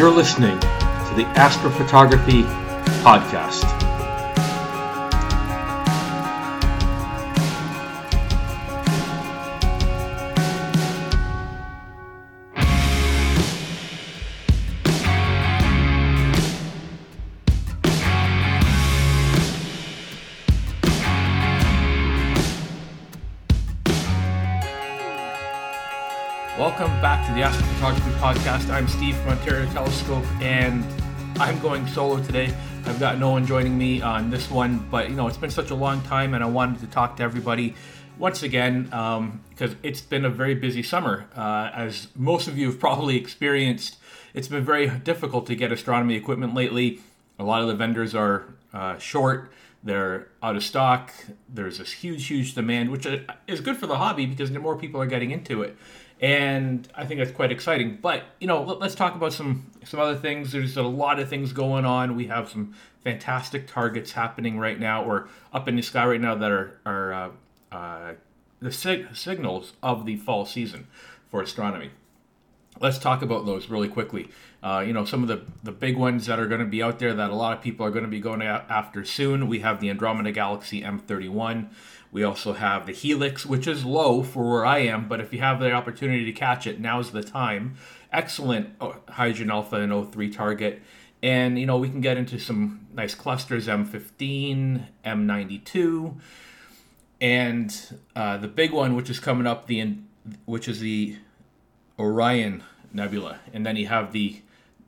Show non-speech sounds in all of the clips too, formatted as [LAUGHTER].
You're listening to the Astrophotography Podcast. Welcome back to the Astrophotography Podcast. I'm Steve from Ontario Telescope, and I'm going solo today. I've got no one joining me on this one, but you know it's been such a long time, and I wanted to talk to everybody once again because it's been a very busy summer. Uh, as most of you have probably experienced, it's been very difficult to get astronomy equipment lately. A lot of the vendors are uh, short. They're out of stock. There's this huge, huge demand, which is good for the hobby because more people are getting into it and I think that's quite exciting. But you know, let, us talk about some some other things. There's a lot of things going on. We have some fantastic targets happening right now, or up in the sky right now that are are uh, uh, the sig- signals of the fall season for astronomy. Let's talk about those really quickly. Uh, you know, some of the, the big ones that are going to be out there that a lot of people are going to be going after soon. We have the Andromeda Galaxy M31. We also have the Helix, which is low for where I am, but if you have the opportunity to catch it, now's the time. Excellent uh, hydrogen alpha and O3 target. And, you know, we can get into some nice clusters M15, M92, and uh, the big one, which is coming up, the which is the Orion Nebula. And then you have the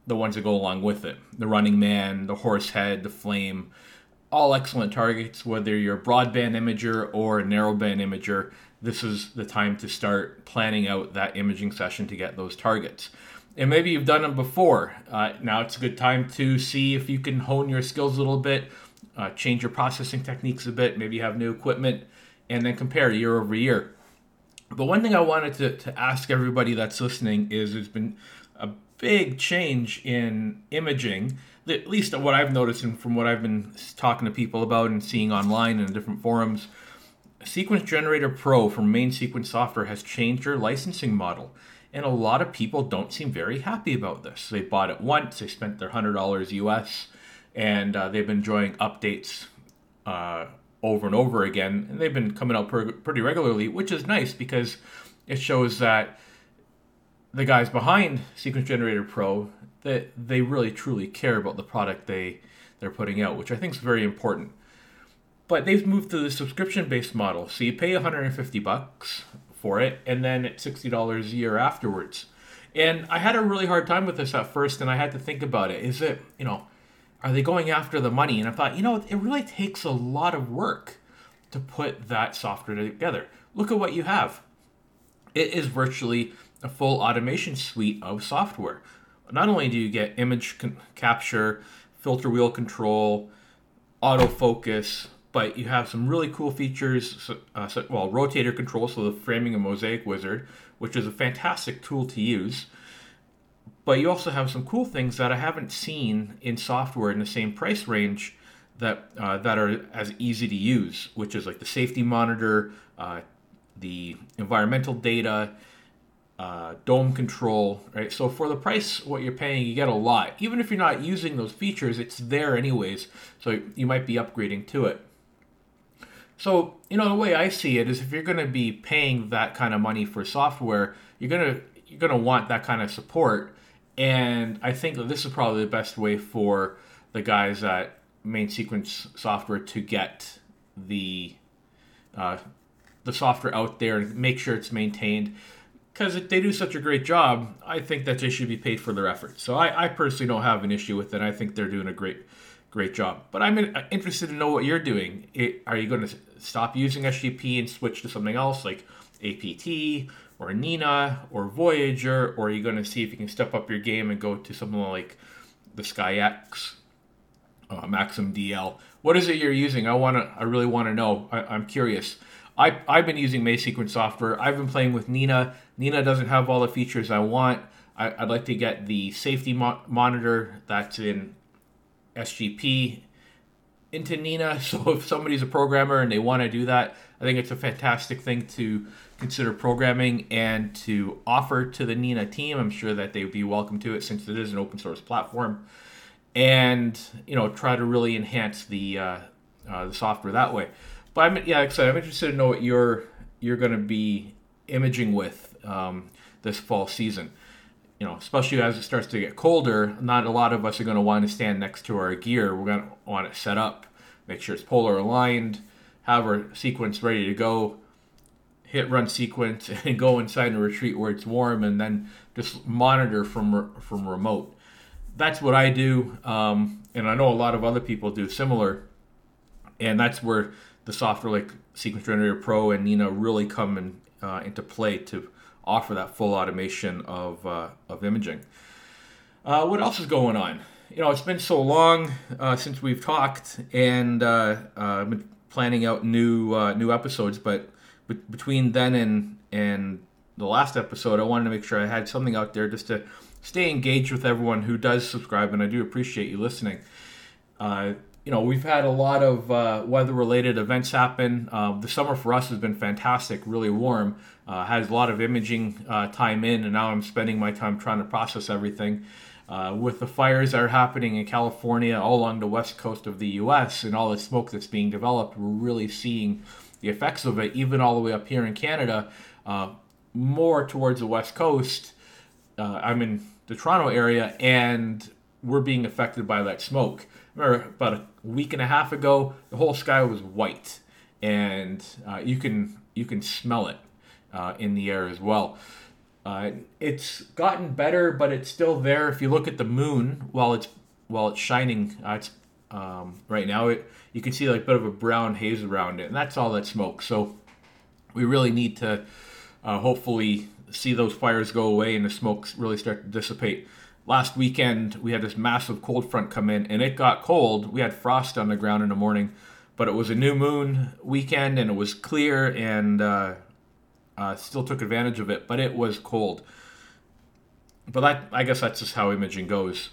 the ones that go along with it the Running Man, the Horsehead, the Flame all excellent targets, whether you're a broadband imager or a narrowband imager. This is the time to start planning out that imaging session to get those targets. And maybe you've done them before. Uh, now it's a good time to see if you can hone your skills a little bit, uh, change your processing techniques a bit, maybe you have new equipment, and then compare year over year. But one thing I wanted to, to ask everybody that's listening is there's been big change in imaging at least what I've noticed and from what I've been talking to people about and seeing online and different forums, Sequence Generator Pro from Main Sequence Software has changed their licensing model. And a lot of people don't seem very happy about this. They bought it once, they spent their $100 US, and uh, they've been enjoying updates uh, over and over again. And they've been coming out per- pretty regularly, which is nice because it shows that the guys behind Sequence Generator Pro that they really truly care about the product they they're putting out, which I think is very important. But they've moved to the subscription based model, so you pay 150 bucks for it, and then it's sixty dollars a year afterwards. And I had a really hard time with this at first, and I had to think about it. Is it you know, are they going after the money? And I thought, you know, it really takes a lot of work to put that software together. Look at what you have. It is virtually a full automation suite of software not only do you get image con- capture, filter wheel control, autofocus, but you have some really cool features. Uh, so, well, rotator control, so the framing and mosaic wizard, which is a fantastic tool to use. But you also have some cool things that I haven't seen in software in the same price range that uh, that are as easy to use, which is like the safety monitor, uh, the environmental data, uh, dome control, right? So for the price, what you're paying, you get a lot. Even if you're not using those features, it's there anyways. So you might be upgrading to it. So you know the way I see it is, if you're going to be paying that kind of money for software, you're gonna you're gonna want that kind of support. And I think this is probably the best way for the guys at Main Sequence Software to get the uh, the software out there and make sure it's maintained because they do such a great job, I think that they should be paid for their efforts. So I, I personally don't have an issue with it. I think they're doing a great, great job. But I'm interested to know what you're doing. It, are you going to stop using SGP and switch to something else like APT or Nina or Voyager, or are you going to see if you can step up your game and go to something like the SkyX, uh, Maxim DL? What is it you're using? I want to. I really want to know. I, I'm curious. I, I've been using Main Sequence software. I've been playing with Nina. Nina doesn't have all the features I want. I, would like to get the safety mo- monitor that's in SGP into Nina. [LAUGHS] So if somebody's a programmer and they want to do that, I think it's a fantastic thing to consider programming and to offer to the Nina team. I'm sure that they would be welcome to it since it is an open source platform, and you know try to really enhance the uh, uh, the software that way. But I'm yeah, like I said, I'm interested to know what you're you're going to be imaging with um, this fall season. You know, especially as it starts to get colder, not a lot of us are going to want to stand next to our gear. We're going to want it set up, make sure it's polar aligned, have our sequence ready to go, hit run sequence, [LAUGHS] and go inside and retreat where it's warm, and then just monitor from from remote. That's what I do, um, and I know a lot of other people do similar, and that's where the software like Sequence Generator Pro and Nina really come in, uh, into play to offer that full automation of, uh, of imaging. Uh, what else is going on? You know, it's been so long uh, since we've talked, and uh, uh, I've been planning out new uh, new episodes. But be- between then and and the last episode, I wanted to make sure I had something out there just to stay engaged with everyone who does subscribe, and I do appreciate you listening. You know, we've had a lot of weather-related events happen. the summer for us has been fantastic, really warm uh, has a lot of imaging uh, time in, and now I'm spending my time trying to process everything. Uh, with the fires that are happening in California, all along the west coast of the U.S., and all the smoke that's being developed, we're really seeing the effects of it, even all the way up here in Canada, uh, more towards the west coast. Uh, I'm in the Toronto area, and we're being affected by that smoke. Remember, about a week and a half ago, the whole sky was white, and uh, you can you can smell it uh, in the air as well. Uh, it's gotten better, but it's still there. If you look at the moon while it's while it's shining, uh, it's um, right now it you can see like a bit of a brown haze around it, and that's all that smoke. So we really need to uh, hopefully see those fires go away and the smoke really start to dissipate. Last weekend we had this massive cold front come in, and it got cold. We had frost on the ground in the morning, but it was a new moon weekend, and it was clear and uh, uh, still took advantage of it, but it was cold. But that, I guess that's just how imaging goes.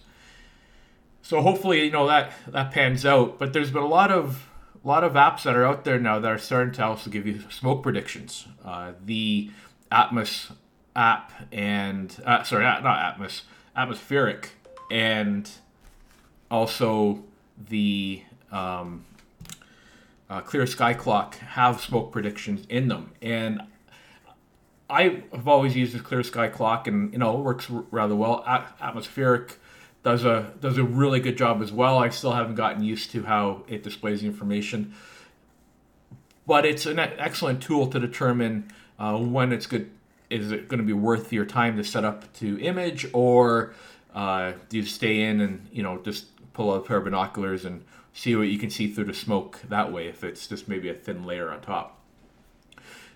So hopefully, you know that that pans out. But there's been a lot of a lot of apps that are out there now that are starting to also give you smoke predictions. Uh, the Atmos app and uh, sorry, not Atmos, Astrospheric, and also the um, uh, Clear Sky Clock have smoke predictions in them, and I have always used the clear sky clock, and you know it works rather well. Astrospheric does a does a really good job as well. I still haven't gotten used to how it displays the information, but it's an excellent tool to determine uh, when it's good. Is it going to be worth your time to set up to image, or uh, do you stay in and you know just pull out a pair of binoculars and see what you can see through the smoke that way? If it's just maybe a thin layer on top.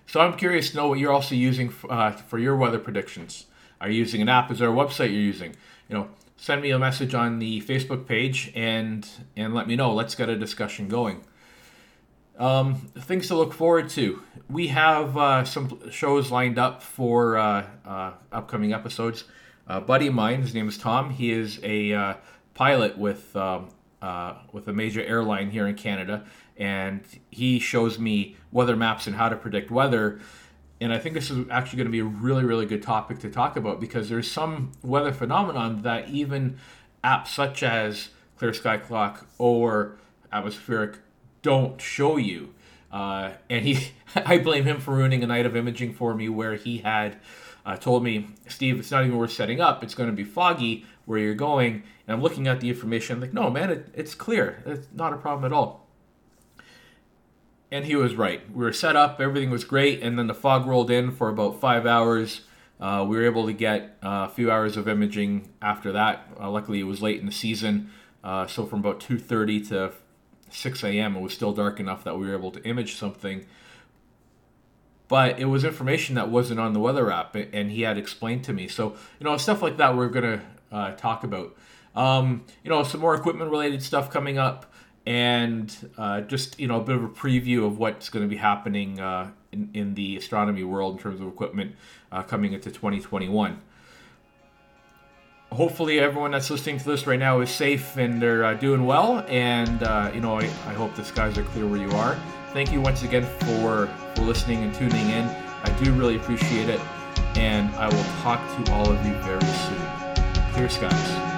So I'm curious to know what you're also using uh, for your weather predictions. Are you using an app? Is there a website you're using? You know, send me a message on the Facebook page and and let me know. Let's get a discussion going. Um, things to look forward to. We have uh, some shows lined up for uh, uh, upcoming episodes. A buddy of mine, his name is Tom. He is a uh, pilot with um, uh, with a major airline here in Canada, and he shows me weather maps and how to predict weather. And I think this is actually going to be a really, really good topic to talk about because there's some weather phenomenon that even apps such as Clear Sky Clock or Astrospheric don't show you. Uh, and he, [LAUGHS] I blame him for ruining a night of imaging for me where he had uh, told me, Steve, it's not even worth setting up. It's going to be foggy where you're going. And I'm looking at the information. I'm like, no, man, it, it's clear. It's not a problem at all. And he was right. We were set up, everything was great, and then the fog rolled in for about five hours. Uh, we were able to get uh, a few hours of imaging after that. Uh, luckily, it was late in the season, uh, so from about 2:30 to 6 a.m., it was still dark enough that we were able to image something. But it was information that wasn't on the weather app, and he had explained to me. So you know, stuff like that we're gonna uh, talk about. Um, you know, some more equipment related stuff coming up and uh, just you know a bit of a preview of what's going to be happening uh, in, in the astronomy world in terms of equipment uh, coming into 2021 hopefully everyone that's listening to this right now is safe and they're uh, doing well. And uh, you know, I, I hope the skies are clear where you are. Thank you once again for for listening and tuning in. I do really appreciate it, and I will talk to all of you very soon. Clear skies.